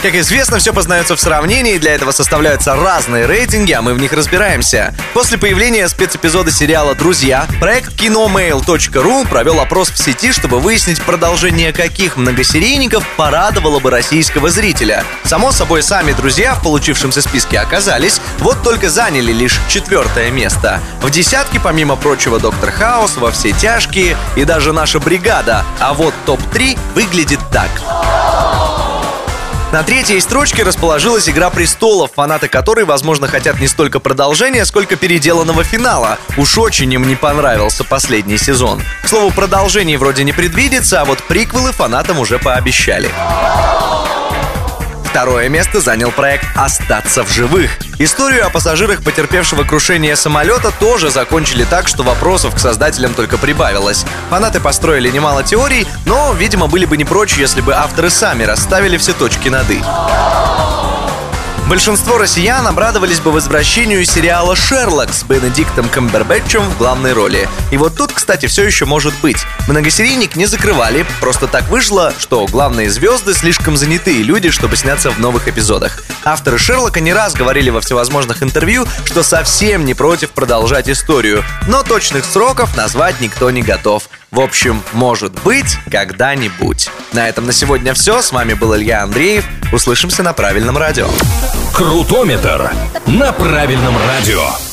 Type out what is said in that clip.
Как известно, все познается в сравнении, для этого составляются разные рейтинги, а мы в них разбираемся. После появления спецэпизода сериала «Друзья» проект kinomail.ru провел опрос в сети, чтобы выяснить продолжение каких многосерийников порадовало бы российского зрителя. Само собой, сами «Друзья» в получившемся списке оказались, вот только заняли лишь четвертое место. В десятке, помимо прочего, «Доктор Хаус», «Во все тяжкие» и даже «Наша бригада», а вот топ-3 выглядит так. На третьей строчке расположилась «Игра престолов», фанаты которой, возможно, хотят не столько продолжения, сколько переделанного финала. Уж очень им не понравился последний сезон. К слову, продолжений вроде не предвидится, а вот приквелы фанатам уже пообещали. Второе место занял проект «Остаться в живых». Историю о пассажирах, потерпевшего крушение самолета, тоже закончили так, что вопросов к создателям только прибавилось. Фанаты построили немало теорий, но, видимо, были бы не прочь, если бы авторы сами расставили все точки над «и». Большинство россиян обрадовались бы возвращению сериала «Шерлок» с Бенедиктом Камбербэтчем в главной роли. И вот тут, кстати, все еще может быть. Многосерийник не закрывали, просто так вышло, что главные звезды слишком занятые люди, чтобы сняться в новых эпизодах. Авторы «Шерлока» не раз говорили во всевозможных интервью, что совсем не против продолжать историю, но точных сроков назвать никто не готов. В общем, может быть, когда-нибудь. На этом на сегодня все. С вами был Илья Андреев. Услышимся на правильном радио. Крутометр на правильном радио.